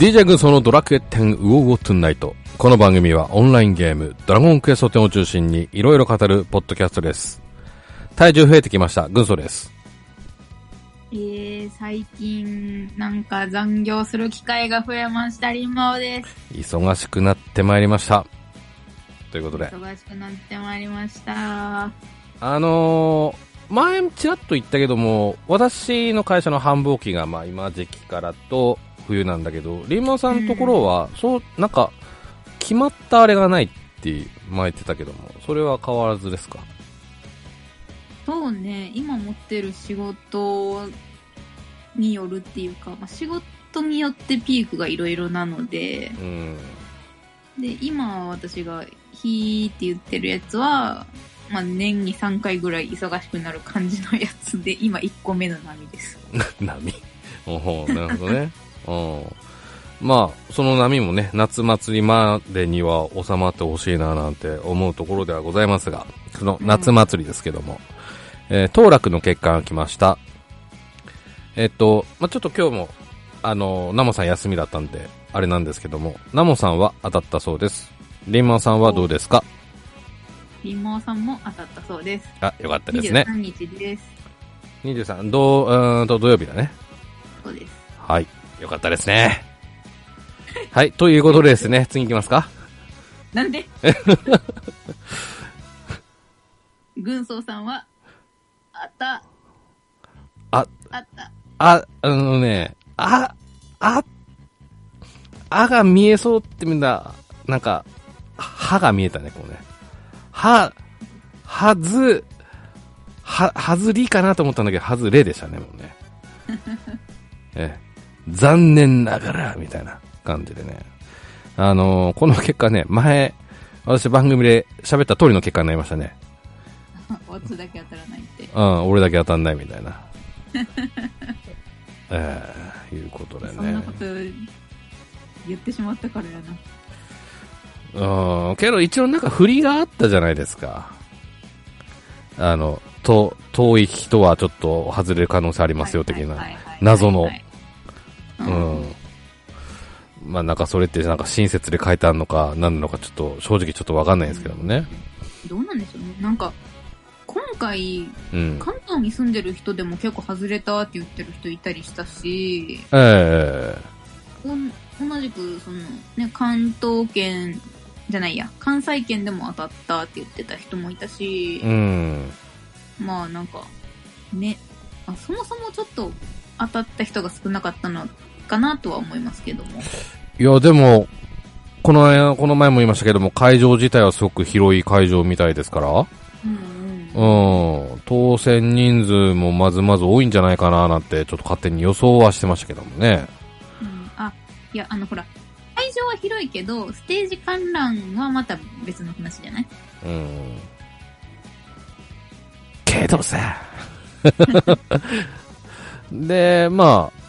DJ 軍曹のドラクエ10ウォーウォートゥナイト。この番組はオンラインゲーム、ドラゴンクエスト10を中心にいろいろ語るポッドキャストです。体重増えてきました、軍曹です。えー、最近、なんか残業する機会が増えました、リンマオです。忙しくなってまいりました。ということで、忙しくなってまいりました。あのー、前ちらっと言ったけども、私の会社の繁忙期がまあ今時期からと冬なんだけど、リンマンさんのところは、そう、なんか、決まったあれがないって前言ってたけども、それは変わらずですか？そうね、今持ってる仕事によるっていうか、まあ、仕事によってピークがいろいろなので、うん。で、今私がヒーって言ってるやつは、まあ、年に3回ぐらい忙しくなる感じのやつで、今1個目の波です。波？おほなるほどね。うん。まあ、その波もね、夏祭りまでには収まってほしいななんて思うところではございますが、その夏祭りですけども、えー当落の結果が来ました。えっと、まあちょっと今日も、あの、ナモさん休みだったんで、あれなんですけども、ナモさんは当たったそうです。リンマンさんはどうですか？リンマオさんも当たったそうです。あ、よかったですね。23日です。23、どう、うーんと土曜日だね。そうです。はい。よかったですね。はい。ということでですね、次行きますかなんで？軍曹さんは、あった、あ、あった。あ、あのね、あ、あ、あが見えそうってみんな、なんか、歯が見えたね、こうね。は、はず、は、はずりかなと思ったんだけど、はずれでしたね、もうね。ええ、残念ながら、みたいな感じでね。あのーこの結果ね、前、私番組で喋った通りの結果になりましたね。ワッツだけ当たらないって。うん、俺だけ当たんないみたいな。ええいうことでねそんなこ。と言ってしまったからやな。うん、けど一応なんか振りがあったじゃないですか。あの、と、遠い人はちょっと外れる可能性ありますよ、的な。謎のう。うんん。まあなんかそれってなんか親切で書いてあるのか何なのかちょっと正直ちょっとわかんないんですけどもね。どうなんでしょうね。なんか、今回、うん。関東に住んでる人でも結構外れたって言ってる人いたりしたし、えおん同じく、その、ね、関東圏じゃないや、関西圏でも当たったって言ってた人もいたしえ、うん。まあなんか、ね、あそもそもちょっと当たった人が少なかったのかなとは思いますけども。いや、でも、この間、この前も言いましたけども、会場自体はすごく広い会場みたいですから、うんうん。うん、当選人数もまずまず多いんじゃないかななんて、ちょっと勝手に予想はしてましたけどもね。うんあ、いや、あのほら、会場は広いけど、ステージ観覧はまた別の話じゃない？うん。けどさ。で、まあ、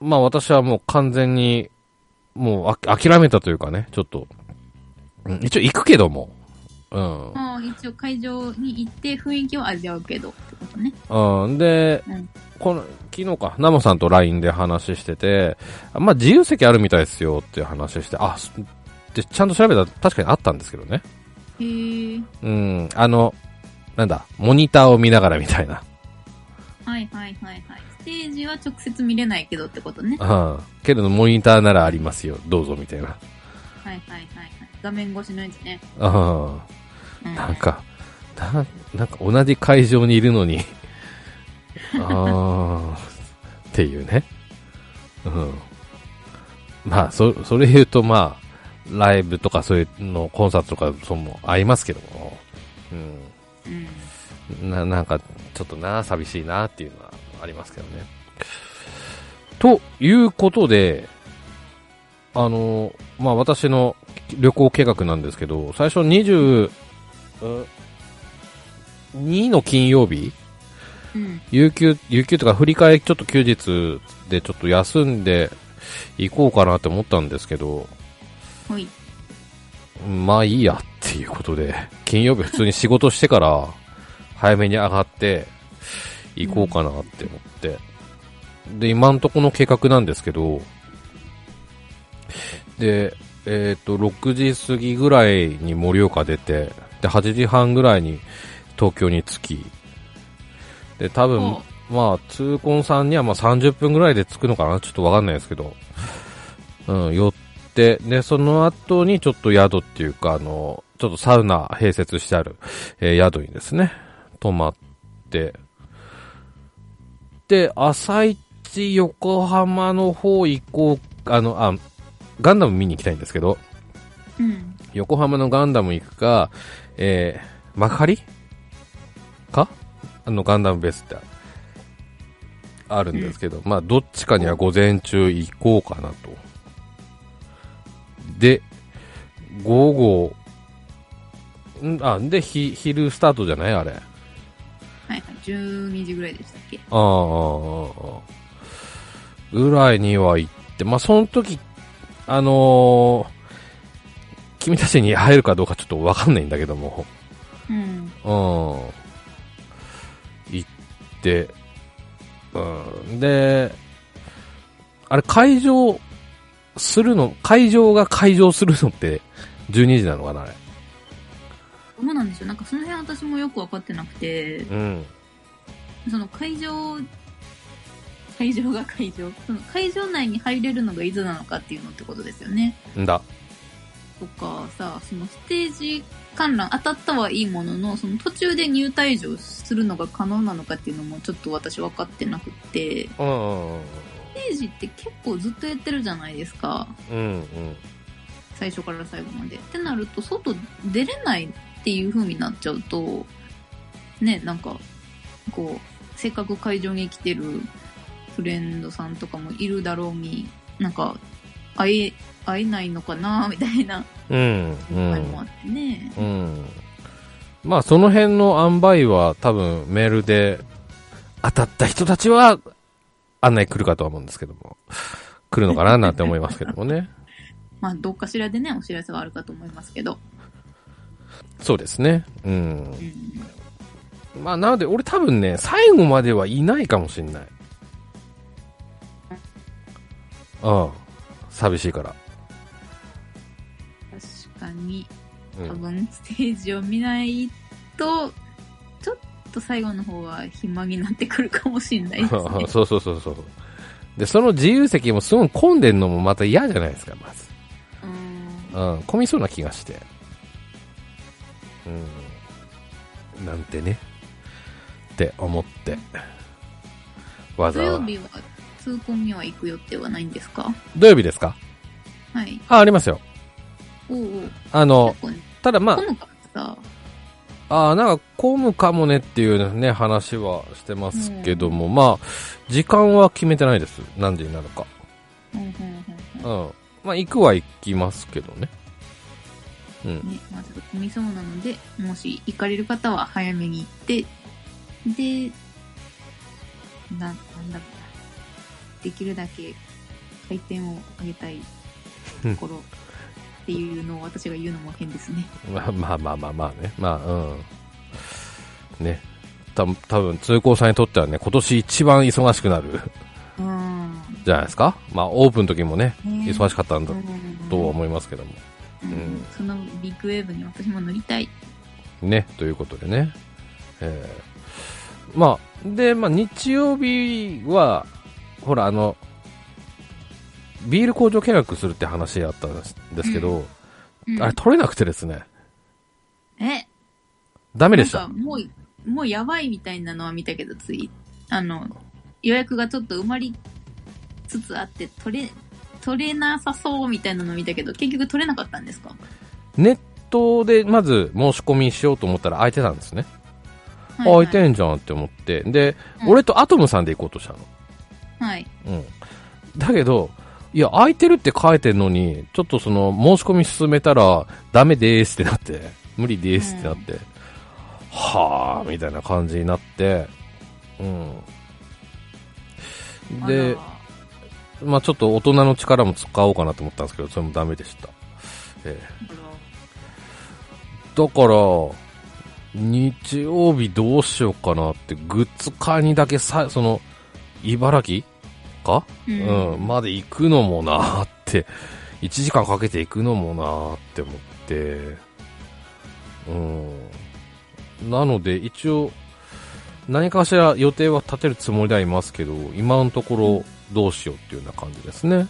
まあ私はもう完全に、もうあ諦めたというかね、ちょっと、うん一応行くけども、うん。まあ一応会場に行って雰囲気を味わうけどってことね。うん、で、うんこの、昨日か、ナモさんと LINE で話してて、あまあ自由席あるみたいですよっていう話して、あ、すで、ちゃんと調べたら確かにあったんですけどね。へえ。うん、あの、なんだ、モニターを見ながらみたいな。はいはいはいはい。ステージは直接見れないけどってことね。うん。けれどモニターならありますよ、どうぞみたいな。はいはいはいはい。画面越しのやつね。うん。うんなんか、ななんか同じ会場にいるのに、あーっていうね。うん。まあ、そ、それ言うとまあ、ライブとかそういうの、コンサートとか、そうも合いますけども、うん。うん。な、なんか、ちょっとな、寂しいなっていうのはありますけどね。ということで、あの、まあ私の旅行計画なんですけど、最初20、うん2の金曜日？うん。有給、有給とか振り替えちょっと休日でちょっと休んで行こうかなって思ったんですけど。まあいいやっていうことで、金曜日普通に仕事してから早めに上がって行こうかなって思って。で、今んとこの計画なんですけど、で、えっ、と、6時過ぎぐらいに盛岡出て、で、8時半ぐらいに東京に着き、で、多分、お。まあ、痛恨さんにはまあ30分ぐらいで着くのかな？ちょっとわかんないですけど、うん、寄って、で、その後にちょっと宿っていうか、あの、ちょっとサウナ併設してある、えー宿にですね、泊まって、で、朝一横浜の方行こう、あの、あ、ガンダム見に行きたいんですけど、うん。横浜のガンダム行くか、えー、幕張？か？あのガンダムベースってあるんですけど、まあどっちかには午前中行こうかなと。で、午後、ん？あ、で、ひ、昼スタートじゃない？あれ。はいはい。12時ぐらいでしたっけ？ああああ、ああぐらいには行って、まあ、その時、あのー君たちに会えるかどうかちょっとわかんないんだけども、うん。うん。行って、うん。で、あれ、会場するの、会場が会場するのって12時なのかな、あれ。どうなんでしょうなんかその辺私もよくわかってなくて、うん。その会場、会場が会場。その会場内に入れるのがいつなのかっていうのってことですよね。んだ。とかさ、そのステージ観覧当たったはいいものの、その途中で入退場するのが可能なのかっていうのもちょっと私分かってなくって、ス。テージって結構ずっとやってるじゃないですか。うんうん。最初から最後まで。ってなると、外出れないっていう風になっちゃうと、ね、なんか、こう、せっかく会場に来てるフレンドさんとかもいるだろうに、なんか、会え、会えないのかな みたいなうん。うん。場合もあってね。うん。まあ、その辺の塩梅は多分メールで当たった人たちは案内来るかとは思うんですけども。来るのかななんて思いますけどもね。まあ、どっかしらでね、お知らせはあるかと思いますけど。そうですね。うん。うん。まあ、なので俺多分ね、最後まではいないかもしんない。うん。寂しいから。確かに、うん。多分、ステージを見ないと、ちょっと最後の方は暇になってくるかもしれないですね。そうそうそうそう。で、その自由席もすごい混んでんのもまた嫌じゃないですか、まず。うんうん、混みそうな気がして。うん。なんてね。って思って。わざわざ。土曜日は通コミは行く予定はないんですか？土曜日ですか？はい。あ、ありますよ。おうおう。あのただまあ、あなんか混むかもねっていうね、話はしてますけども、まあ、時間は決めてないです。何時になるか。うんうんうんうんうん。まあ、行くは行きますけどね。うん。ね、まあちょっと混みそうなので、もし行かれる方は早めに行って、で、な、なんだろうな。できるだけ回転を上げたいところっていうのを私が言うのも変ですね。まあまあまあまあまあね。まあ、うん。ね。た多分通行さんにとってはね、今年一番忙しくなるうん。じゃないですか。まあ、オープンの時もね、ね忙しかったんだうんとは思いますけども。うん。うんそのビッグウェーブに私も乗りたい。ね、ということでね。えー、まあ、で、まあ、日曜日は、ほら、あの、ビール工場見学するって話あったんですけど、うん。あれ取れなくてですね、え？ダメでした。もう、もうやばいみたいなのは見たけど、つい、あの、予約がちょっと埋まりつつあって、取れ、取れなさそうみたいなの見たけど、結局取れなかったんですか？ネットでまず申し込みしようと思ったら空いてたんですね。あ空いてんじゃんって思って。で、うん俺とアトムさんで行こうとしたの。はい。うん。だけど、いや、空いてるって書いてんのに、ちょっとその、申し込み進めたら、ダメでーすってなって、無理でーすってなって、はぁ、みたいな感じになって、うん。で、まあちょっと大人の力も使おうかなと思ったんですけど、それもダメでした。ええあらだから、日曜日どうしようかなって、グッズ買いにだけさ、その、茨城か？ううん、まで行くのもなーって1時間かけていくのもなーって思って、うん。なので、一応、何かしら予定は立てるつもりではいますけど、今のところどうしようっていうような感じですね。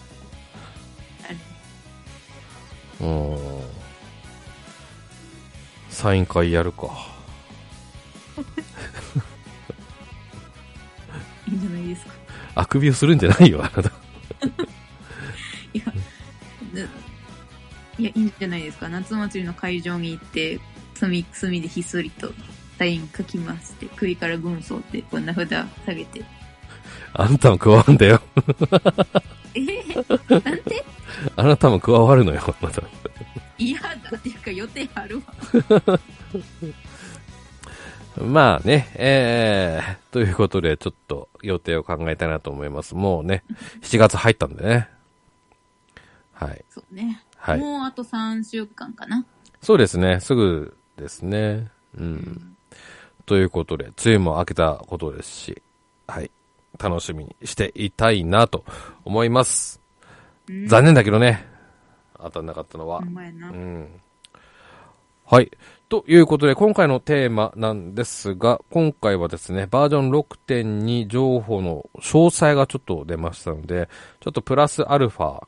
うん。サイン会やるか。いいんじゃないですか。あくびをするんじゃないよ、あなた。いや、でいや、いいんじゃないですか。夏祭りの会場に行って、隅、隅でひっそりと、サイン書きますって、首から軍曹って、こんな札下げて。あんたも加わるんだよ。え？ー、なんて？あなたも加わるのよ、また。嫌だっていうか予定あるわ。まあね、えー、ということで、ちょっと予定を考えたいなと思います。もうね、7月入ったんでね。はい。そうね。はい。もうあと3週間かな。そうですね、すぐですね。うん。ということで、梅雨も明けたことですし、はい。楽しみにしていたいなと思います。うん。残念だけどね、当たんなかったのはう。ん。はい。ということで、今回のテーマなんですが、今回はですね、バージョン6.2情報の詳細がちょっと出ましたので、ちょっとプラスアルファ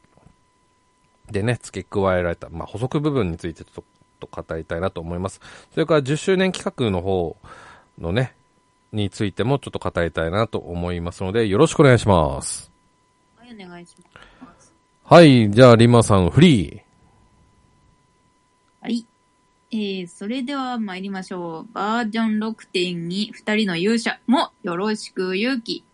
でね、付け加えられた、まあ、補足部分についてちょっと語りたいなと思います。それから10周年企画の方のね、についてもちょっと語りたいなと思いますので、よろしくお願いします。はい、お願いします。はい、じゃあ、リマさんフリー。はい。えー、それでは参りましょう。バージョン6.2、二人の勇者もよろしく勇気。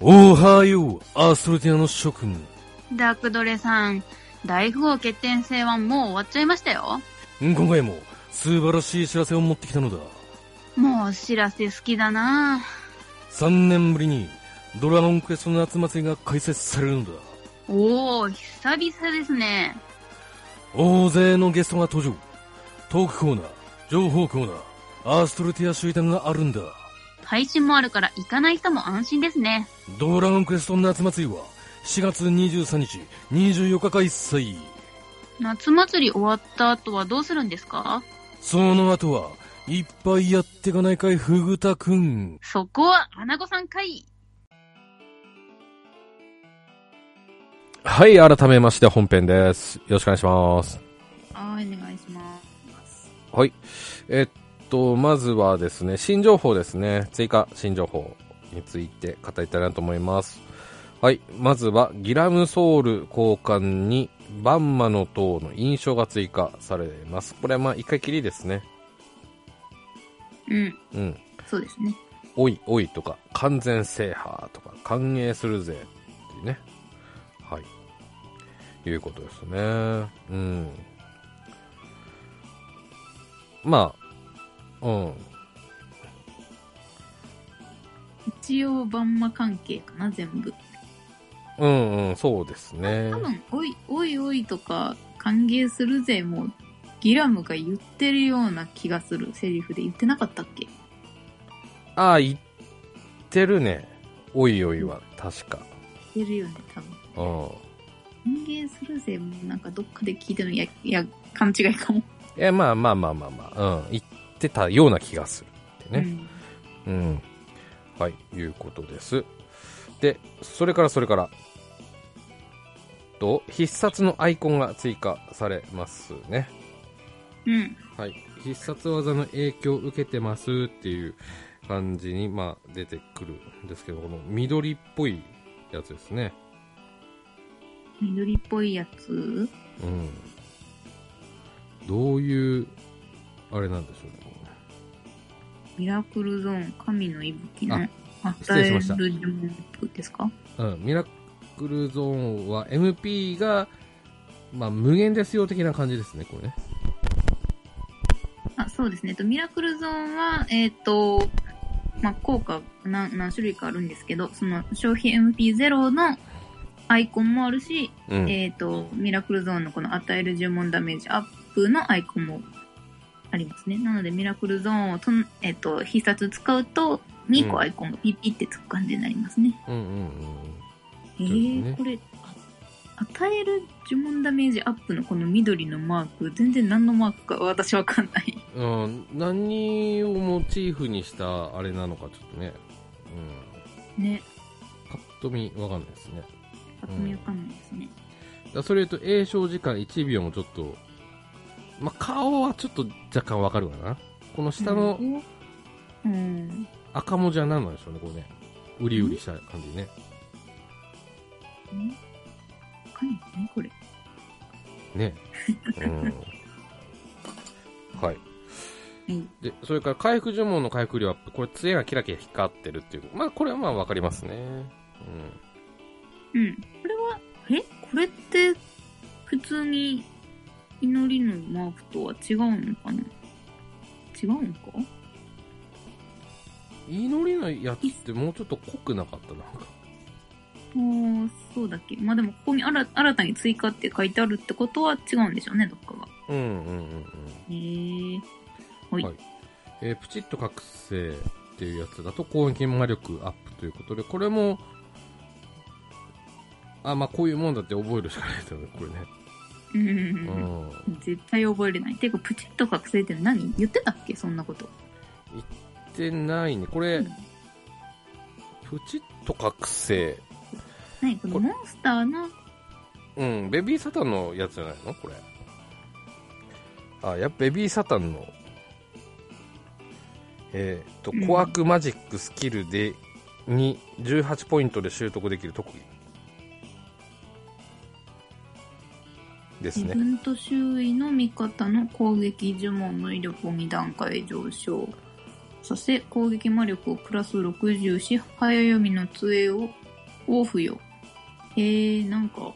おはよう、アストロティアの諸君。ダークドレさん、大富豪決定戦はもう終わっちゃいましたよ。今回も素晴らしい知らせを持ってきたのだ。もう知らせ好きだな3年ぶりにドラゴンクエストの夏祭りが開催されるのだ。おー、久々ですね。大勢のゲストが登場。トークコーナー、情報コーナー、アーストルティア集団があるんだ。配信もあるから行かない人も安心ですね。ドラゴンクエスト夏祭りは4月23日、24日開催。夏祭り終わった後はどうするんですか？その後はいっぱいやってかないかい、フグタくん。そこは、アナゴさんかい。はい、改めまして本編です。よろしくお願いします。はい、お願いします。はい。えっと、まずはですね、新情報ですね。追加新情報について語りたいなと思います。はい。まずは、ギラムソウル交換に、バンマの塔の印象が追加されます。これはまあ、一回きりですね。うん、うん。そうですね。おいおいとか、完全制覇とか、歓迎するぜっていうね。はい。いうことですね。うん。まあ、うん。一応、バンマ関係かな、全部。うんうん、そうですね多。分、おい、おいおいとか、歓迎するぜ、もう、ギラムが言ってるような気がするセリフで言ってなかったっけ？ああ、言ってるね。おいおいは、確か。言ってるよね、多分。うん。歓迎するぜ、もうなんかどっかで聞いてるの、いや、いや、勘違いかも。いや、まあまあまあまあまあ、うん。言ってたような気がするってね。うん。はい、いうことです。で、それからそれから、と、必殺のアイコンが追加されますね。うん。うん。はい。必殺技の影響を受けてますっていう感じに、まあ、出てくるんですけど、この緑っぽいやつですね。緑っぽいやつ？うん。どういう、あれなんでしょうね。ミラクルゾーン、神の息吹のあ、失与え礼しましたる呪文ですか？うん、ミラクルゾーンは MP が、まあ、無限ですよ的な感じですね、これね。あ、そうですね。とミラクルゾーンは、えっ、と、まあ、効果何何種類かあるんですけど、その消費 MP0 のアイコンもあるし、うん。えっ、と、ミラクルゾーンのこの与える呪文ダメージアップのアイコンもありますね。なので、ミラクルゾーンをとん、えっ、と、必殺使うと、2個アイコンがピッピってつく感じになりますね。うんうんうん。えそうですねー、これ、あ与える呪文ダメージアップのこの緑のマーク、全然何のマークか私わかんない。うん、何をモチーフにしたあれなのかちょっとね、うん、ね。パッと見わかんないですね。ぱっと見わかんないですね。だからそれと、栄唱時間1秒もちょっと、まあ、顔はちょっと若干わかるかな。この下のうん。赤文字は何なんでしょうね、これね。うりうりした感じね。うん。わかんないね、これ。ね。うん。はい。はい。で、それから回復呪文の回復量アップ。これ、杖がキラキラ光ってるっていう。まあ、これはまあわかりますね。うん。これは、え？これって、普通に、祈りのマークとは違うのかな？違うのか？うん。祈りのやつってもうちょっと濃くなかった？なんか。あーそうだっけ。まあでも、ここに新新たに追加って書いてあるってことは違うんでしょうね、どっかが。うんうんうんうん。へえ。はい。はいえープチッと覚醒っていうやつだと攻撃魔力アップということで、これも、あ、まあこういうもんだって覚えるしかないですよね、これね。うんううんん。絶対覚えれない。ていうか、プチッと覚醒って何言ってたっけそんなこと。でないね。これ、うんプチッと覚醒。何このモンスターの、うん、ベビーサタンのやつじゃないの？これ。あ、やっぱベビーサタンの、えーっと、うんコアクマジックスキルで、に18ポイントで習得できる特技。ですね。自分と周囲の味方の攻撃呪文の威力を2段階上昇させ、攻撃魔力をプラス60し、早読みの杖を、を付与。えー、なんか、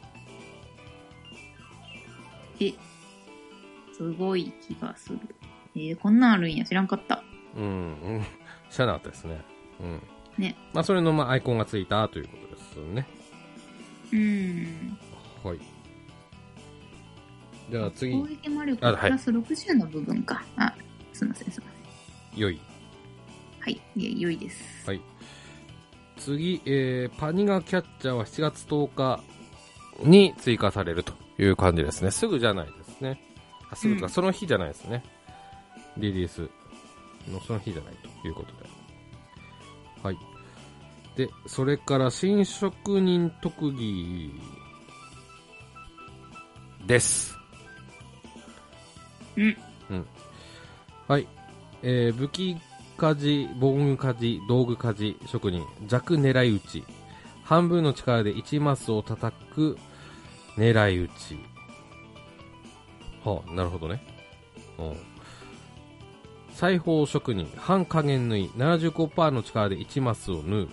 え、すごい気がする。えー、こんなんあるんや、知らんかった。うん、うん。知らなかったですね。うん。ね。まあ、それの、まあ、アイコンがついたということですね。うん。はい。じゃあ次攻、撃魔力あはいプラス60の部分か。あ、すいません、すいません。良い。はい、いえ、良いです。はい。次、えー、パニガキャッチャーは7月10日に追加されるという感じですね。すぐじゃないですね。あ、すぐとか、うんその日じゃないですね。リリースのその日じゃないということで。はい。で、それから新職人特技です。うん。うん。はい。えー、武器鍛冶、防具鍛冶、道具鍛冶職人、弱狙い撃ち。半分の力で1マスを叩く狙い撃ち。はあ、なるほどね。うん。裁縫職人、半加減縫い、75%の力で1マスを縫う。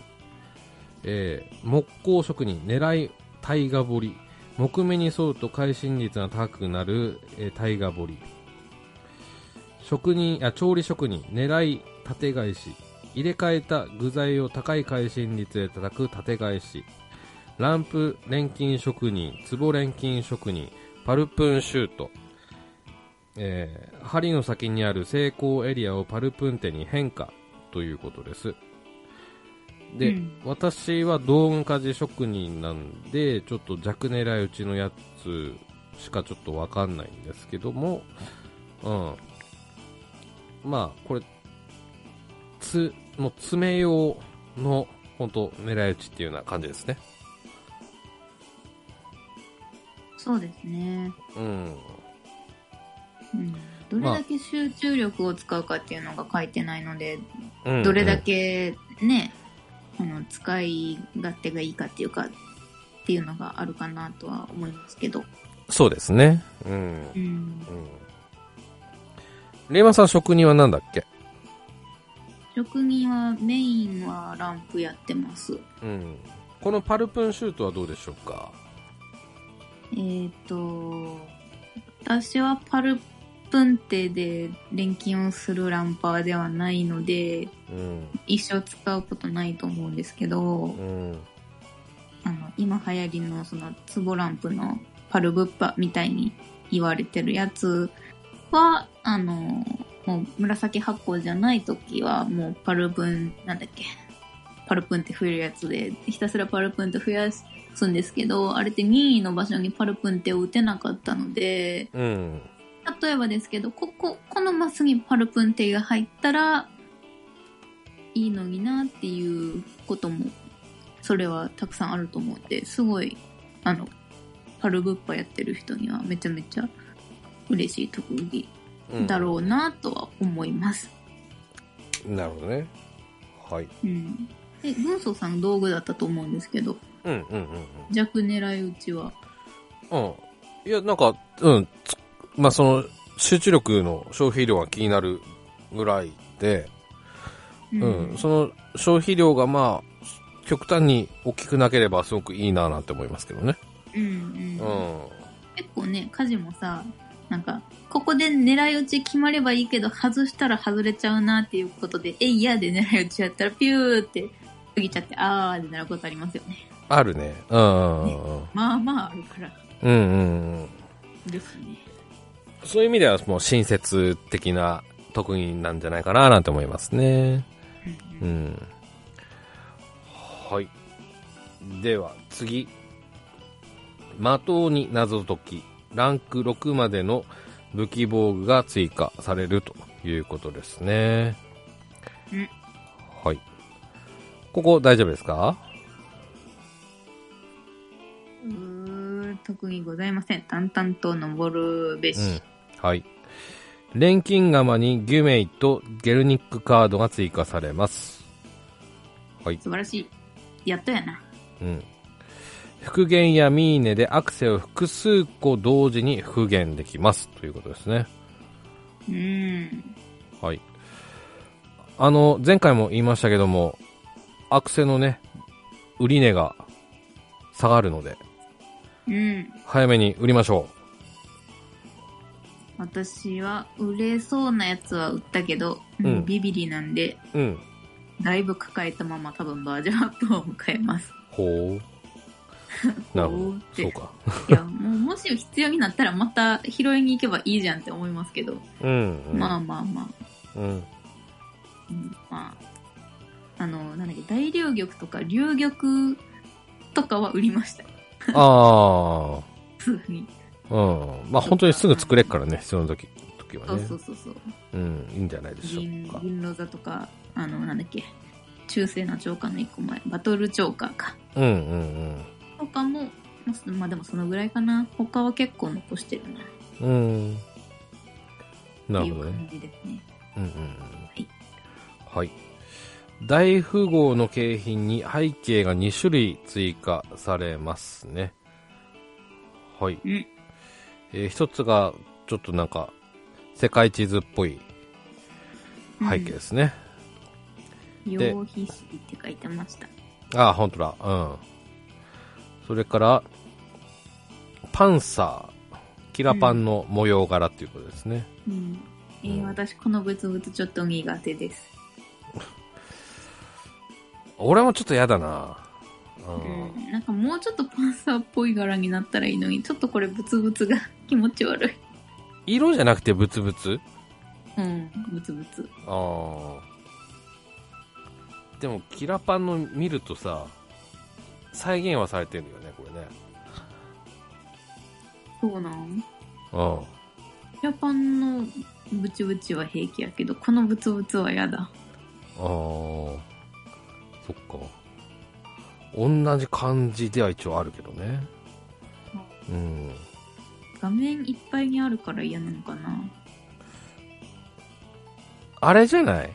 えー、木工職人、狙い、タイガ彫り。木目に沿うと会心率が高くなる、えー、タイガ彫り。職人、あ、調理職人、狙い、縦返し。入れ替えた具材を高い会心率で叩く縦返し。ランプ錬金職人、壺錬金職人、パルプンシュート。えー針の先にある成功エリアをパルプンテに変化ということです。で、うん私は道具鍛冶職人なんで、ちょっと弱狙い撃ちのやつしかちょっとわかんないんですけども、うん。まあ、これ、つ、もう爪用の、本当狙い撃ちっていうような感じですね。そうですね。うん。うん。どれだけ集中力を使うかっていうのが書いてないので、うんどれだけね、あの、使い勝手がいいかっていうか、っていうのがあるかなとは思いますけど。そうですね。うん。うん。うん。レイマンさん職人は何だっけ？職人は、メインはランプやってます。うん。このパルプンシュートはどうでしょうか？えっ、ー、と、私はパルプンテで錬金をするランパーではないので、うん。一生使うことないと思うんですけど、うん。あの、今流行りのその、ツボランプのパルブッパみたいに言われてるやつは、あの、もう紫発光じゃない時はもうパルプン、なんだっけ、パルプンって増えるやつで、ひたすらパルプンって増やすんですけど、あれって任意の場所にパルプンテを打てなかったので、うん。例えばですけど、ここ、このマスにパルプンテが入ったら、いいのになっていうことも、それはたくさんあると思うんで、すごい、あの、パルブッパやってる人にはめちゃめちゃ嬉しい特技うんだろうなとは思います。なるほどね。はい。うん。で、軍曹さんの道具だったと思うんですけど、うんうんうん弱狙い撃ちは、うん。うん。いや、なんか、うん。つまあ、その、集中力の消費量が気になるぐらいで、ううん。その消費量がまあ、極端に大きくなければすごくいいななんて思いますけどね。うんうんうん。結構ね、家事もさ、なんか、ここで狙い撃ち決まればいいけど、外したら外れちゃうなっていうことで、えいやで狙い撃ちやったら、ピューって過ぎちゃって、あーってなることありますよね。あるね。うんうんうんうん。まあまああるから、うんうんうん。ですね。そういう意味ではもう親切的な特技なんじゃないかななんて思いますね。うんうん。はい。では次。的に謎解き。ランク6までの武器防具が追加されるということですね。うんはい。ここ大丈夫ですか？うー特にございません。淡々と登るべし。うん。はい。錬金釜にギュメイとゲルニックカードが追加されます。はい。素晴らしい。やっとやな。うん。復元やミーネでアクセを複数個同時に復元できます。ということですね。うーん。はい。あの、前回も言いましたけども、アクセのね、売り値が下がるので、うん。早めに売りましょ私は、売れそうなやつは売ったけど、うんビビリなんで、う。うん。だいぶ抱えたまま多分バージョンアップを迎えます。ほう。なるほど そうか。いや、もうもし必要になったらまた拾いに行けばいいじゃんって思いますけど、うん、うん。まあまあまあ、うん。うん、まあ、あの、なんだっけ、大龍玉とか龍玉とかは売りました。あすぐ に。あ。うん。まあ本当にすぐ作れっからね、必要な時、時はそうね。そうそうそう。うん。いいんじゃないでしょ銀うか。銀ロザとか、あの、なんだっけ、中世な長官の一個前、バトルチョーカーか。うんうんうん。とかも、まあまあでもそのぐらいかな。他は結構残してるな。うん。なるほどね。うんうんうん。いはい。大富豪の景品に背景が2種類追加されますね。はい。うんえー一つが、ちょっとなんか、世界地図っぽい背景ですね。で羊皮紙って書いてました。ああ、ほんとだ。うん。それから、パンサー、キラパンの模様柄っていうことですね。うん。えーうん私このブツブツちょっと苦手です。俺もちょっと嫌だな。う。うんん。なんかもうちょっとパンサーっぽい柄になったらいいのに、ちょっとこれブツブツが 気持ち悪い。色じゃなくてブツブツ？うん。ブツブツ。ああ。でも、キラパンの見るとさ、再現はされてるよね、これね。そうなん？うん。ジャパンのブチブチは平気やけど、このブツブツは嫌だ。ああ。そっか。同じ感じでは一応あるけどね。うん。画面いっぱいにあるから嫌なのかな？あれじゃない？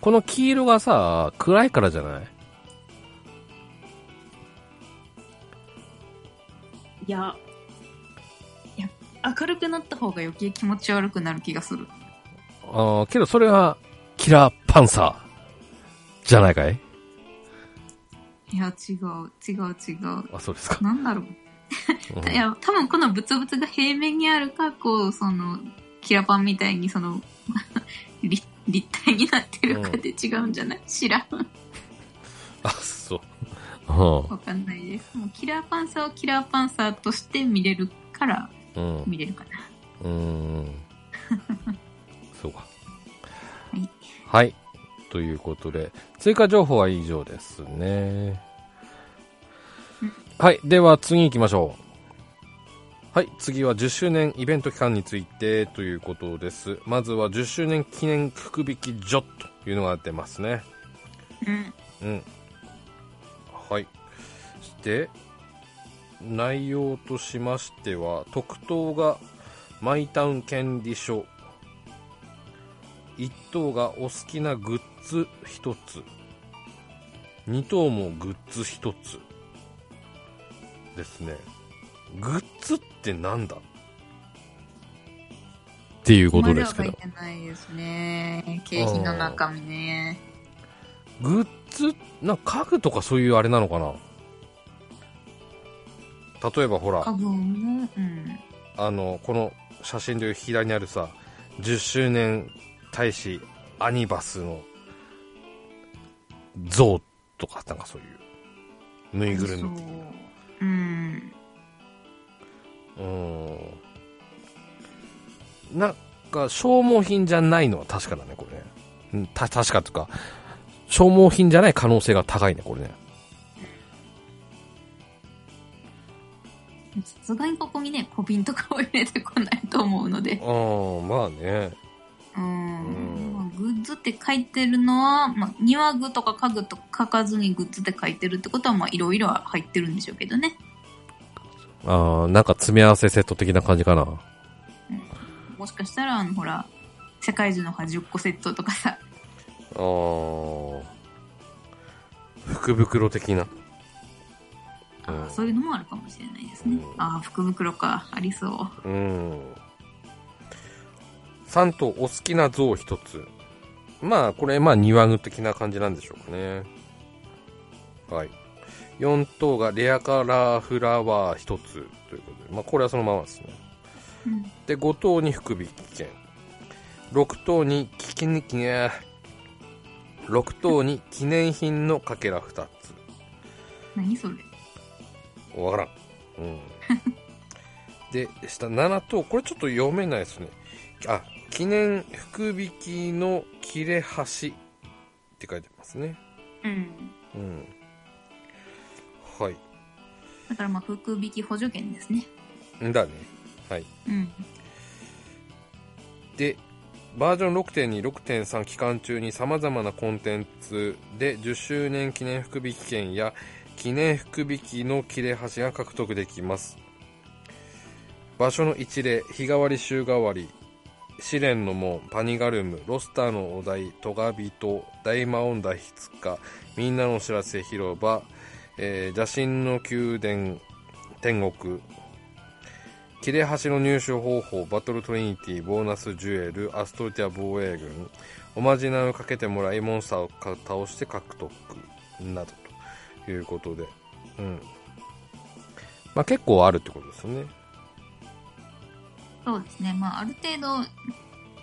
この黄色がさ、暗いからじゃない？いや、いや、明るくなった方が余計気持ち悪くなる気がする。ああ、けどそれは、キラーパンサー、じゃないかい？いや、違う、違う、違う。あ、そうですか。なんだろう。うん いや、多分このブツブツが平面にあるか、こう、その、キラパンみたいに、その、立立体になってるかで違うんじゃない、知らん。わかんないです。もうキラーパンサーをキラーパンサーとして見れるから、ん。うん。見れるかな。うーん。そうか。はい。はい。ということで、追加情報は以上ですね。はい。では次行きましょう。はい。次は10周年イベント期間についてということです。まずは10周年記念福引きジョというのが出ますね。うん。うん。はい。そして、内容としましては、特等がマイタウン権利書。1等がお好きなグッズ1つ。2等もグッズ1つ。ですね。グッズってなんだ？っていうことですけどまだ。書いてないですね。景品の中身ね。グッな家具とかそういうあれなのかな例えばほら、家具も、うん。あの、この写真で左にあるさ、10周年大使アニバスの像とか、なんかそういう、ぬいぐるみう。ん。うん。なんか、消耗品じゃないのは確かだね、これね。た、確かっていうか、消耗品じゃない可能性が高いね、これね。さすがにここにね、小瓶とかを入れてこないと思うので。ああ、まあね。うん。うんまあグッズって書いてるのは、まあ、庭具とか家具とか書かずにグッズって書いてるってことは、まあ、いろいろは入ってるんでしょうけどね。ああ、なんか詰め合わせセット的な感じかな。もしかしたら、あの、ほら、世界中の歯10個セットとかさ、ああ、福袋的な。あうんそういうのもあるかもしれないですね。うんああ、福袋か。ありそう。うん。3とお好きな像一つ。まあ、これ、まあ、庭具的な感じなんでしょうかね。はい。4等がレアカラーフラワー一つということで、まあ、これはそのままですね。うん。で、5等に福引券。6等に記念、記念、6等に記念品のかけら2つ。何それ？わからん。うん。で、下7等、これちょっと読めないですね。あ、記念福引きの切れ端って書いてますね。うん。うん。はい。だからまあ、福引き補助券ですね。んだね。はい。うん。で、バージョン6.2、6.3期間中に様々なコンテンツで10周年記念福引券や記念福引きの切れ端が獲得できます。場所の一例、日替わり週替わり、試練の門、パニガルム、ロスターのお題、トガビト、大魔王大筆家、みんなのお知らせ広場、えー、邪神の宮殿、天国、切れ端の入手方法、バトルトリニティ、ボーナスジュエル、アストルティア防衛軍、おまじないをかけてもらい、モンスターを倒して獲得、などということで。うん。まあ結構あるってことですよね。そうですね。まあ、ある程度、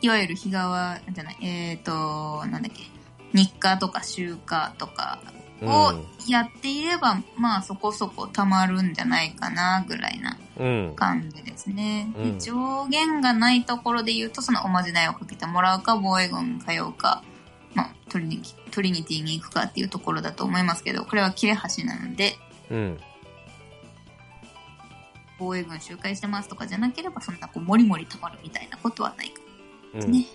いわゆる日替わじゃない、えっ、と、なんだっけ、日課とか週課とかをやっていれば、まあそこそこ溜まるんじゃないかな、ぐらいなうん。うん。感じですね。でうん上限がないところで言うと、そのおまじないをかけてもらうか、防衛軍通うか、まあ、トリニトリニティに行くかっていうところだと思いますけど、これは切れ端なので、うん。防衛軍周回してますとかじゃなければ、そんなこう、もりもり溜まるみたいなことはないかうん。ね。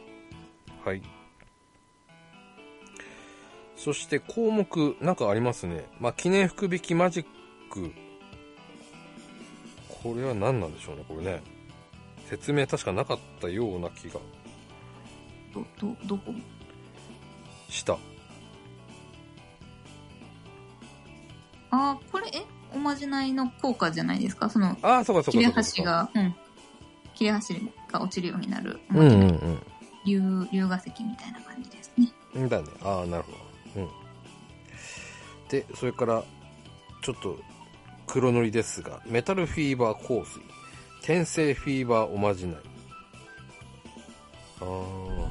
はい。そして項目、なんかありますね。まあ、記念福引きマジック。これは何なんでしょうね、これね。説明確かなかったような気がど、ど、どこ？した。ああ、これ、え？おまじないの効果じゃないですか？その、ああ、そうかそうか切れ。端が、うん。切れ端が落ちるようになる、おうんうまじないん竜、竜河石みたいな感じですね。うん。だね。ああ、なるほど。うん。で、それから、ちょっと、黒塗りですが、メタルフィーバー香水、天性フィーバーおまじない。ああ。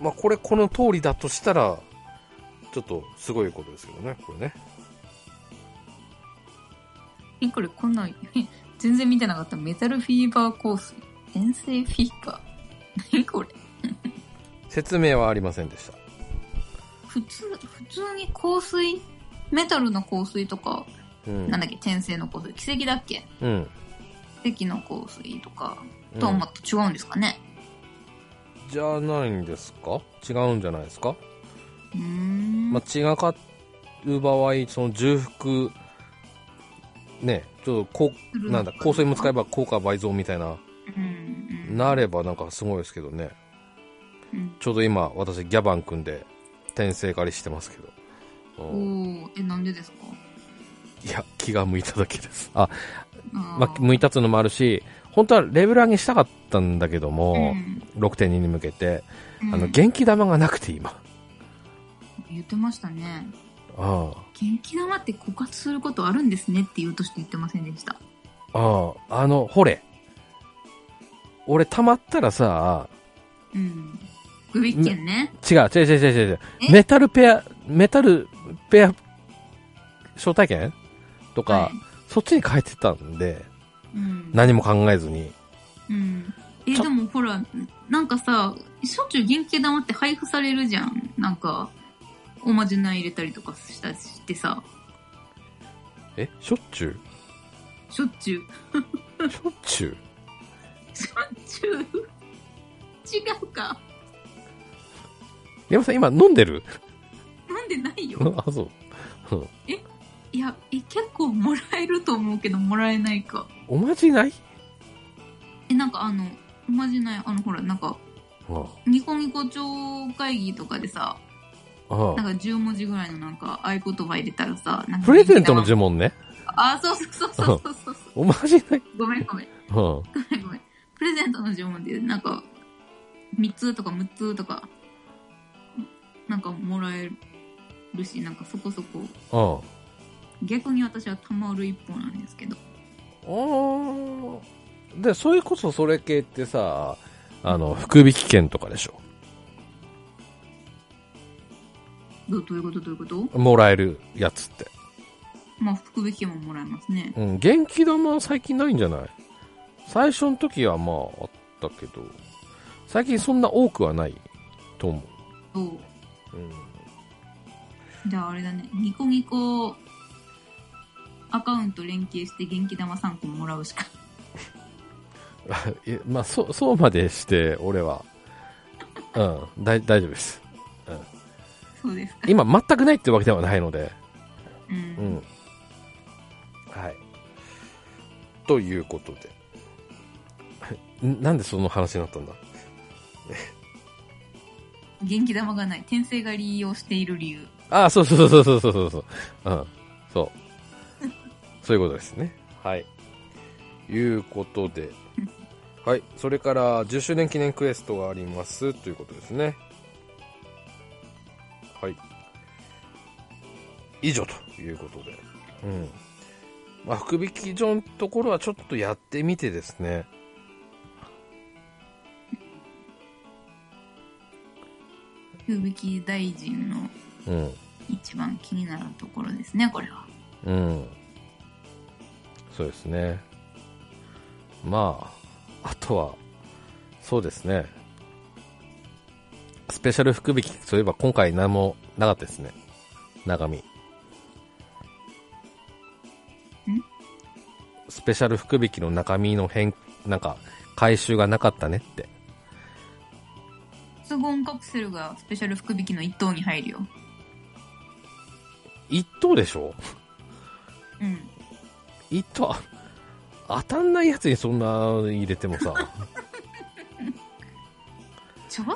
まあ、これ、この通りだとしたら、ちょっと、すごいことですけどね、これね。え、これこんな、全然見てなかった。メタルフィーバー香水。遠征フィーバー。何これ 説明はありませんでした。普通、普通に香水、メタルの香水とかうんなんだっけ、転生の香水。奇跡だっけ？うん。奇跡の香水とかとはまた違うんですかね？じゃないんですか？違うんじゃないですか、うーん。まあ、違かう場合、その重複、ね、ちょっとこな？んだ、香水も使えば効果倍増みたいな、うんうん。なればなんかすごいですけどね。うんちょうど今、私ギャバン組んで、転生狩りしてますけど。おうんー、え、なんでですか？いや、気が向いただけです。あ、あまあ、向いたつのもあるし、本当はレベル上げしたかったんだけども、うん6.2に向けて、あの、うん元気玉がなくて今。言ってましたね。あ元気玉って枯渇することあるんですねって言うとして言ってませんでした。あ、ああ、あの、ほれ。俺溜まったらさ、うん。グビッケンね。違う、違う違う違う違うえ？メタルペア、メタルペア、招待券？とか、はいそっちに変えてたんで、うん。何も考えずに。うん。え、でもほら、なんかさ、しょっちゅう元気玉って配布されるじゃん。なんか、おまじない入れたりとかしたしてさ、え？しょっちゅう？しょっちゅう、しょっちゅう？しょっちゅう、違うか。山さん今飲んでる？なんでないよ。あ、そう。いや、え、結構もらえると思うけど、もらえないか。おまじない？え、なんかあの、おまじない、あの、ほら、なんか、あニコニコ超会議とかでさ、あなんか10文字ぐらいのなんか合言葉入れたらさ、なんかプレゼントの元呪文ね。あ、そうそうそうそうそうそう。おまじない？ごめんごめん。うん。ごめんごめん。プレゼントの呪文で、なんか、3つとか6つとか、なんかもらえるし、なんかそこそこ、うん。逆に私はたまる一方なんですけど。あーで、それこそそれ系ってさ、あの、福引券とかでしょ？どうどういうこと？どういうこと？もらえるやつって。まあ、福引きももらえますね。うん、元気玉は最近ないんじゃない？最初の時はまああったけど、最近そんな多くはないと思そう。う。うん。じゃああれだね、ニコニコアカウント連携して元気玉3個もらうしか。まあ、そ、そうまでして、俺は、うん、大大丈夫です。そうですか。今、全くないってわけではないので、う。うんん。はい。ということで。ん なんでその話になったんだ？元気玉がない。転生が利用している理由。ああ、そうそうそうそうそうそうそう。うん。そう。そういうことですね。はい。いうことで。はい。それから、10周年記念クエストがあります。ということですね。はい。以上ということで。うん。まあ、福引き所のところはちょっとやってみてですね。福引き大臣のうん。一番気になるところですね、これは。うん。そうですね。まあ、あとは、そうですね。スペシャル福引き、そういえば今回何もなかったですね。中身。スペシャル福引きの中身の変、なんか、回収がなかったねって。スゴンカプセルがスペシャル福引きの一等に入るよ。一等でしょ？うん。一等、当たんないやつにそんな入れてもさ。ちょっと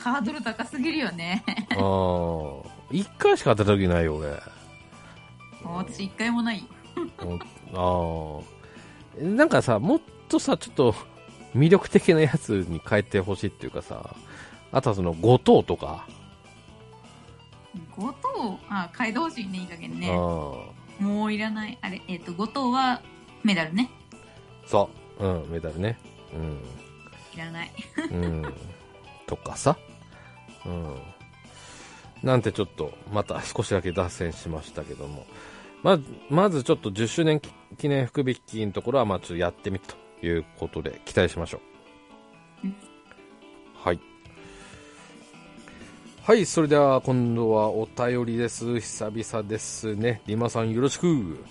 ハードル高すぎるよね。ああ、一回しか当たった時ないよ、俺。私一回もないよ。ああ。なんかさ、もっとさ、ちょっと魅力的なやつに変えてほしいっていうかさ、あとはその、5等とか。5等、あ、変えてほしいね、いい加減ね。あもういらない。あれ、えっ、と、5等はメダルね。あそう。うん、メダルね。いらない。うん。うん。とかさ。うん。なんてちょっと、また少しだけ脱線しましたけども。ま、まずちょっと10周年記念福引きのところは、まあちょっとやってみるということで、期待しましょうはい、それでは今度はお便りです。久々ですね。リマさんよろしく。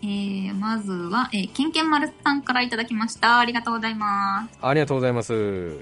えー、まずは、えー、ケンケン丸さんからいただきました。ありがとうございます。ありがとうございます。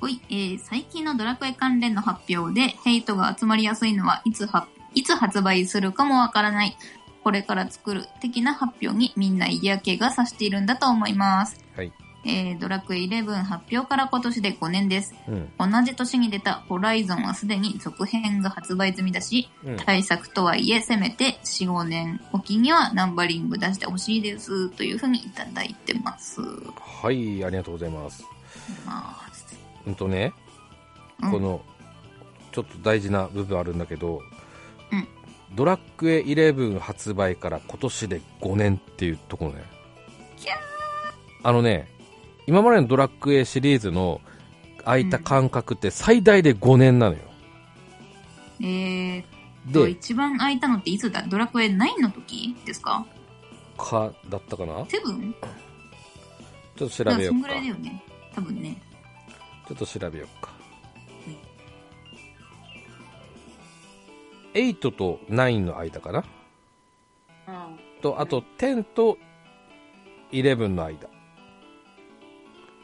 ほい、えー、最近のドラクエ関連の発表で、ヘイトが集まりやすいのはいつはいつ発売するかもわからない。これから作る的な発表にみんな嫌気がさしているんだと思います。はい。えー、ドラクエ11発表から今年で5年です。うん。同じ年に出たホライゾンはすでに続編が発売済みだし、うん。対策とはいえ、せめて4、5年おきにはナンバリング出してほしいです。というふうにいただいてます。はい、ありがとうございます。まあ、うんとね、うんこの、ちょっと大事な部分あるんだけど、うんドラクエ11発売から今年で5年っていうところね。あのね、今までのドラクエシリーズの空いた間隔って最大で5年なのよ。えー、と、で、一番空いたのっていつだ？ドラクエ9の時ですか？か、だったかな？ちょっと調べようかだからそんぐらいだ。よね。多分ね。ちょっと調べようか。8と9の間かな？あと、あと10と11の間。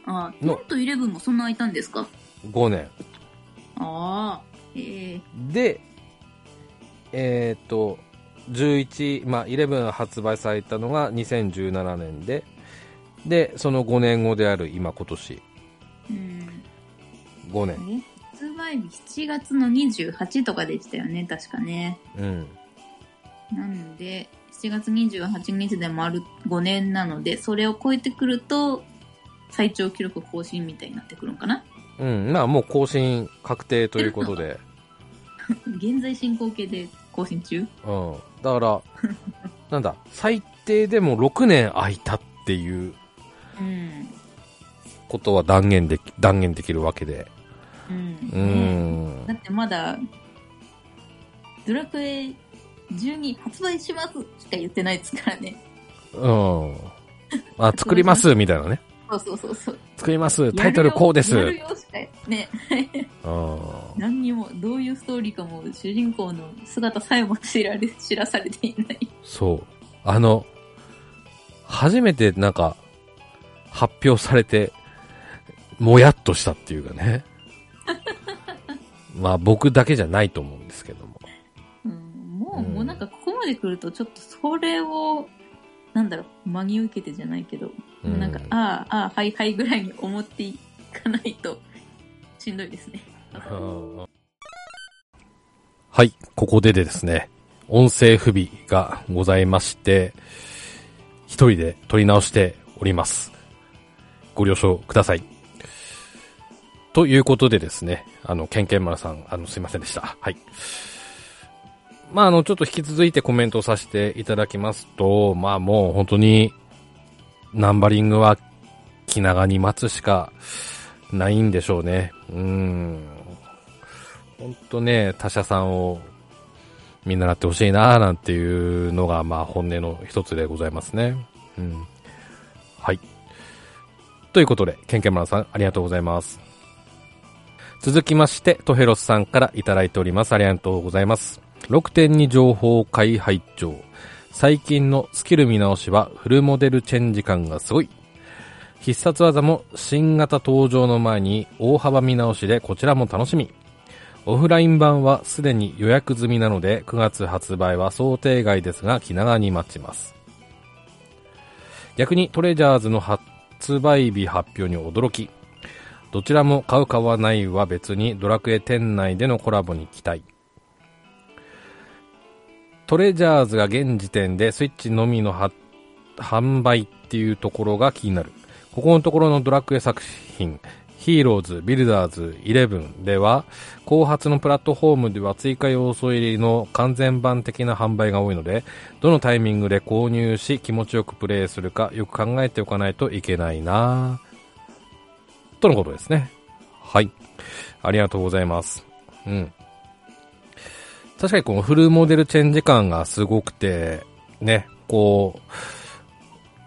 あ、の10と11もそんな空いたんですか？5年。ああ、ええで、えっ、と、11、まあ、11発売されたのが2017年で、で、その5年後である今今年、うん。5年。え発売日7月の28とかでしたよね、確かね。うん。なので、7月28日で丸5年なので、それを超えてくると、最長記録更新みたいになってくるのかな？うん。まあ、もう更新確定ということで、現在進行形で更新中？うん。だから、なんだ、最低でも6年空いたっていううん。ことは断言でき、断言できるわけで。うん。うねんだ。ってまだ、ドラクエ12発売しますしか言ってないですからね。うん。あ、作りますみたいなね。そうそうそうそう。作ります。タイトルこうです。やるよしか、ね。うん。何にも、どういうストーリーかも、主人公の姿さえも知られ、知らされていない。そう。あの、初めてなんか、発表されて、もやっとしたっていうかね。まあ僕だけじゃないと思うんですけども。うん、もう、うんもうなんかここまで来ると、ちょっとそれを、なんだろう、真に受けてじゃないけど、うんなんか、ああ、ああ、はいはいぐらいに思っていかないと、しんどいですね。はい、ここでですね、音声不備がございまして、一人で撮り直しております。ご了承ください。ということでですね、あの、ケンケンマラさん、あの、すいませんでした。はい。まあ、あの、ちょっと引き続いてコメントさせていただきますと、まあもう本当に、ナンバリングは気長に待つしかないんでしょうね。うん。ほんとね、他社さんを見習ってほしいななんていうのが、まあ本音の一つでございますね。うん。はい。ということで、ケンケンマラさん、ありがとうございます。続きまして、トヘロスさんからいただいております。ありがとうございます。6.2情報開拝聴最近のスキル見直しはフルモデルチェンジ感がすごい。必殺技も新型登場の前に大幅見直しでこちらも楽しみ。オフライン版はすでに予約済みなので9月発売は想定外ですが気長に待ちます。逆にトレジャーズの発売日発表に驚き。どちらも買う買わないは別にドラクエ店内でのコラボに期待。トレジャーズが現時点でスイッチのみのは販売っていうところが気になる。ここのところのドラクエ作品、ヒーローズ、ビルダーズ、11では、後発のプラットフォームでは追加要素入りの完全版的な販売が多いので、どのタイミングで購入し気持ちよくプレイするかよく考えておかないといけないなとのことですね。はい。ありがとうございます。うん。確かにこのフルモデルチェンジ感がすごくて、ね、こ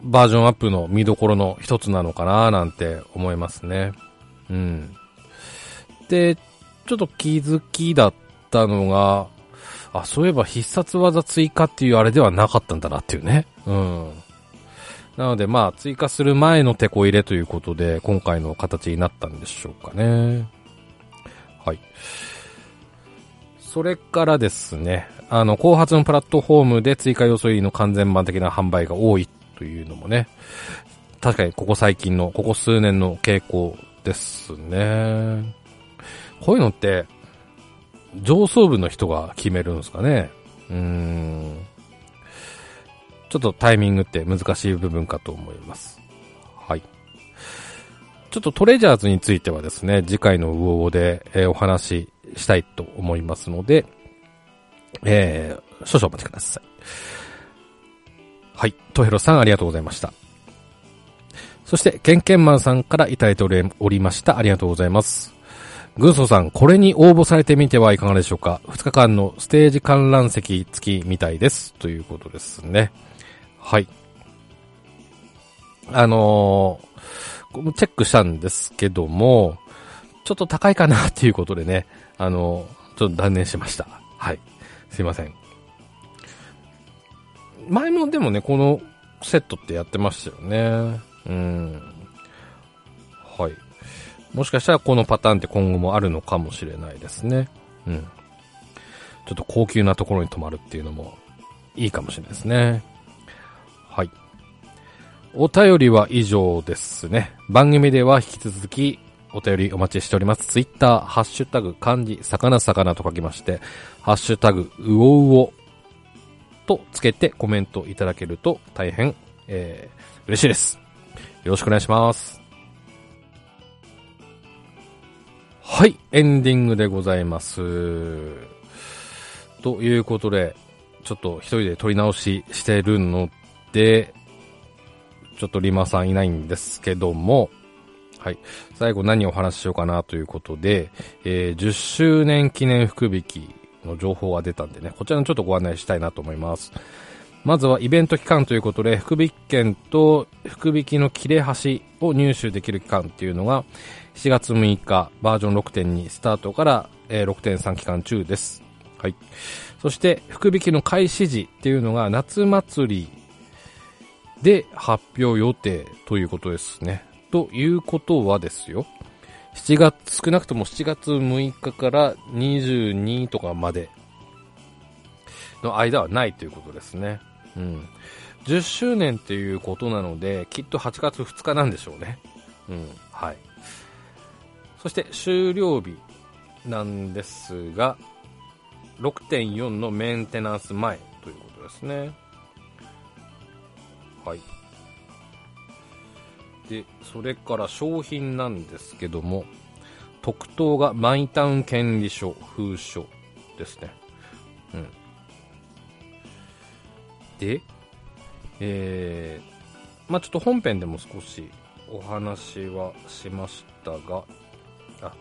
う、バージョンアップの見どころの一つなのかななんて思いますね。うん。で、ちょっと気づきだったのが、あ、そういえば必殺技追加っていうあれではなかったんだなっていうね。うん。なのでまあ追加する前のテこ入れということで今回の形になったんでしょうかね。はい。それからですね、あの、後発のプラットフォームで追加要素入りの完全版的な販売が多いというのもね、確かにここ最近の、ここ数年の傾向ですね。こういうのって、上層部の人が決めるんですかね。うーん。ちょっとタイミングって難しい部分かと思います。はい。ちょっとトレジャーズについてはですね、次回のウオウで、え、お話したいと思いますので、えー、少々お待ちください。はい。トヘロさんありがとうございました。そして、ケンケンマンさんからいただいておりました。ありがとうございます。軍曹さん、これに応募されてみてはいかがでしょうか ?2 日間のステージ観覧席付きみたいです。ということですね。はい。あのー、チェックしたんですけども、ちょっと高いかなっていうことでね、あの、ちょっと断念しました。はい。すいません。前もでもね、このセットってやってましたよね。うん。はい。もしかしたらこのパターンって今後もあるのかもしれないですね。うん。ちょっと高級なところに泊まるっていうのもいいかもしれないですね。はい。お便りは以上ですね。番組では引き続きお便りお待ちしております。ツイッター、ハッシュタグ、漢字、魚魚と書きまして、ハッシュタグ、うおうおとつけてコメントいただけると大変、えー、嬉しいです。よろしくお願いします。はい、エンディングでございます。ということで、ちょっと一人で撮り直ししてるので、ちょっとリマさんいないんですけども、はい。最後何をお話ししようかなということで、えー、10周年記念福引きの情報が出たんでね、こちらのちょっとご案内したいなと思います。まずはイベント期間ということで、福引券と福引きの切れ端を入手できる期間っていうのが、7月6日バージョン6.2スタートから、え、6.3期間中です。はい。そして、福引きの開始時っていうのが夏祭りで発表予定ということですね。ということはですよ。7月、少なくとも7月6日から22とかまでの間はないということですね。うん。10周年っていうことなので、きっと8月2日なんでしょうね。うん。はい。そして終了日なんですが、6.4のメンテナンス前ということですね。はい。で、それから商品なんですけども、特等がマイタウン権利書、封書ですね。うん。で、えー、まあちょっと本編でも少しお話はしましたが、あ、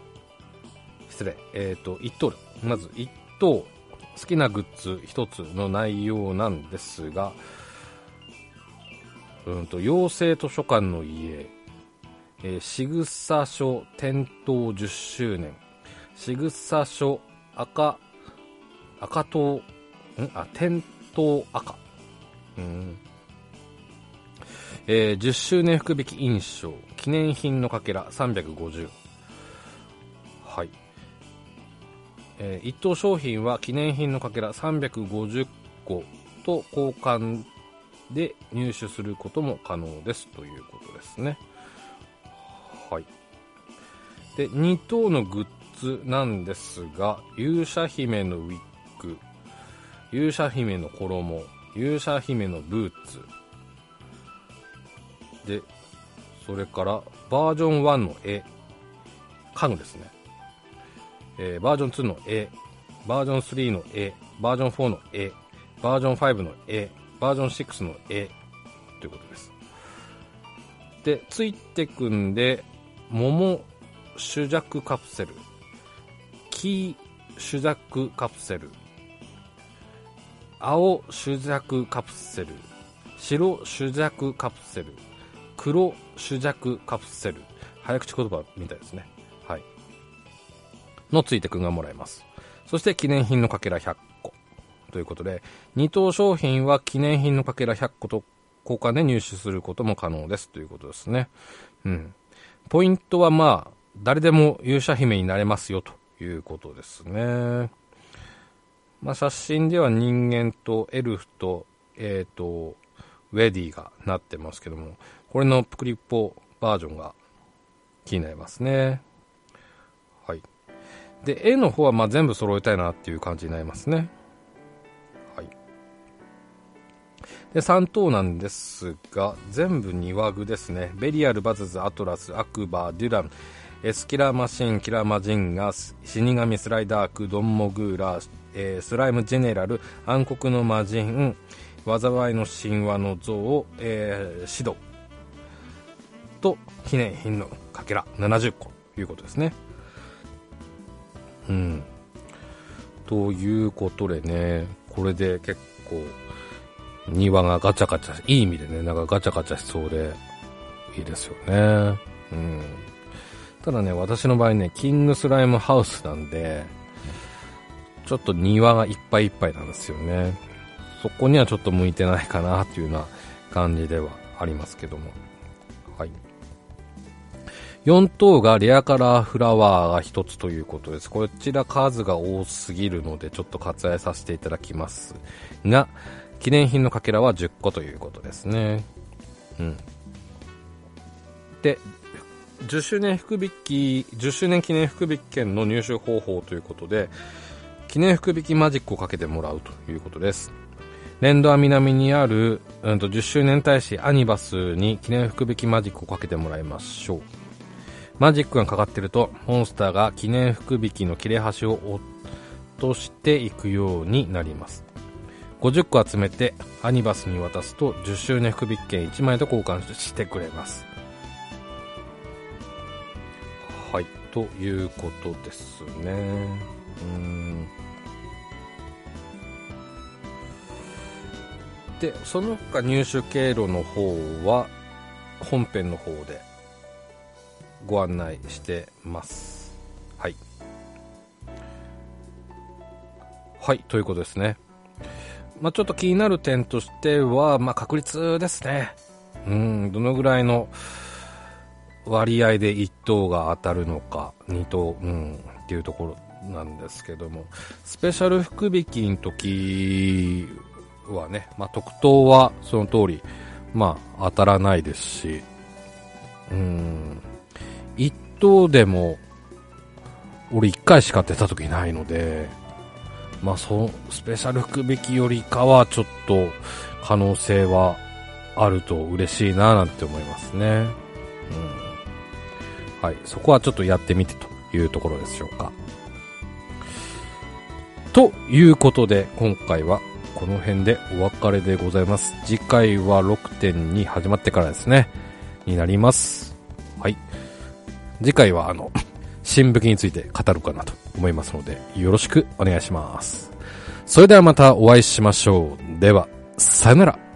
失礼。えっ、ー、と、1等、まず1等、好きなグッズ1つの内容なんですが、うんと、妖精図書館の家、えー、しぐさ書点灯10周年、しぐさ書赤、赤灯、ん？あ、点灯赤。うん。えー、10周年福引き印象、記念品のかけら350。はい。えー、一等商品は記念品のかけら350個と交換で入手することも可能ですということですね。はい。で、2等のグッズなんですが、勇者姫のウィッグ、勇者姫の衣、勇者姫のブーツ、で、それからバージョン1の絵、家具ですね。えー、バージョン2の絵、バージョン3の絵、バージョン4の絵、バージョン5の絵、バージョン6の絵ということです。で、ついてくんで、桃主弱カプセル、黄主弱カプセル、青主弱カプセル、白主弱カプセル、黒主弱カプセル、早口言葉みたいですね。はい。のついてくんがもらえます。そして記念品のかけら100個。ということで、2等商品は記念品のかけら100個と交換で入手することも可能ですということですね。うん。ポイントはまあ、誰でも勇者姫になれますよということですね。まあ、写真では人間とエルフと、えっ、ー、と、ウェディがなってますけども、これのプクリッポバージョンが気になりますね。はい。で、絵の方はま全部揃えたいなっていう感じになりますね。で、3頭なんですが、全部2ワグですね。ベリアル、バズズ、アトラス、アクバー、デュラン、エスキラーマシン、キラーマジンガス、死神スライダーク、ドンモグーラー、えー、スライムジェネラル、暗黒の魔人、災いの神話の像、えー、指導と記念品のかけら70個ということですね。うん。ということでね、これで結構、庭がガチャガチャ、いい意味でね、なんかガチャガチャしそうで、いいですよね。うん。ただね、私の場合ね、キングスライムハウスなんで、ちょっと庭がいっぱいいっぱいなんですよね。そこにはちょっと向いてないかなっていうような感じではありますけども。はい。4等がレアカラーフラワーが1つということです。こちら数が多すぎるのでちょっと割愛させていただきますが、記念品のかけらは10個ということですね。うん。で、10周年福引き、10周年記念福引き券の入手方法ということで、記念福引きマジックをかけてもらうということです。レンドア南にある、うんと、10周年大使アニバスに記念福引きマジックをかけてもらいましょう。マジックがかかってると、モンスターが記念福引きの切れ端を落としていくようになります。50個集めてアニバスに渡すと10周年福引券1枚と交換してくれます。はい、ということですね。うん。で、その他入手経路の方は、本編の方でご案内してます。はい。はい、ということですね。まあ、ちょっと気になる点としては、まあ、確率ですね。うん、どのぐらいの、割合で1等が当たるのか、2等、うん、っていうところなんですけども、スペシャル福引きの時はね、まあ、特等はその通り、まあ、当たらないですし、うん、1等でも、俺1回しか出た時ないので、まあ、そスペシャル福引きよりかはちょっと可能性はあると嬉しいななんて思いますね。うんはい。そこはちょっとやってみてというところでしょうか。ということで、今回はこの辺でお別れでございます。次回は6.2始まってからですね。になります。はい。次回はあの、新武器について語るかなと思いますので、よろしくお願いします。それではまたお会いしましょう。では、さよなら。